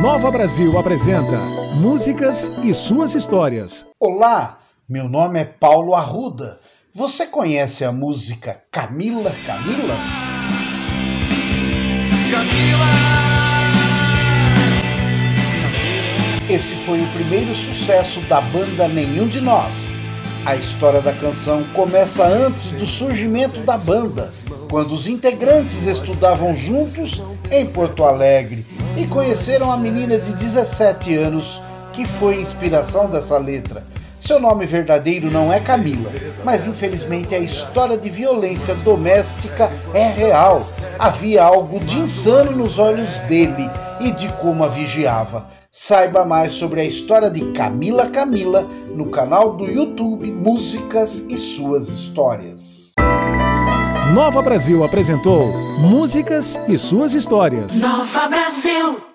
Nova Brasil apresenta Músicas e suas histórias. Olá, meu nome é Paulo Arruda. Você conhece a música Camila Camila? Camila! Esse foi o primeiro sucesso da banda Nenhum de Nós. A história da canção começa antes do surgimento da banda, quando os integrantes estudavam juntos em Porto Alegre e conheceram a menina de 17 anos que foi inspiração dessa letra. Seu nome verdadeiro não é Camila, mas infelizmente a história de violência doméstica é real. Havia algo de insano nos olhos dele e de como a vigiava. Saiba mais sobre a história de Camila Camila no canal do YouTube Músicas e Suas Histórias. Nova Brasil apresentou Músicas e Suas Histórias. Nova Brasil.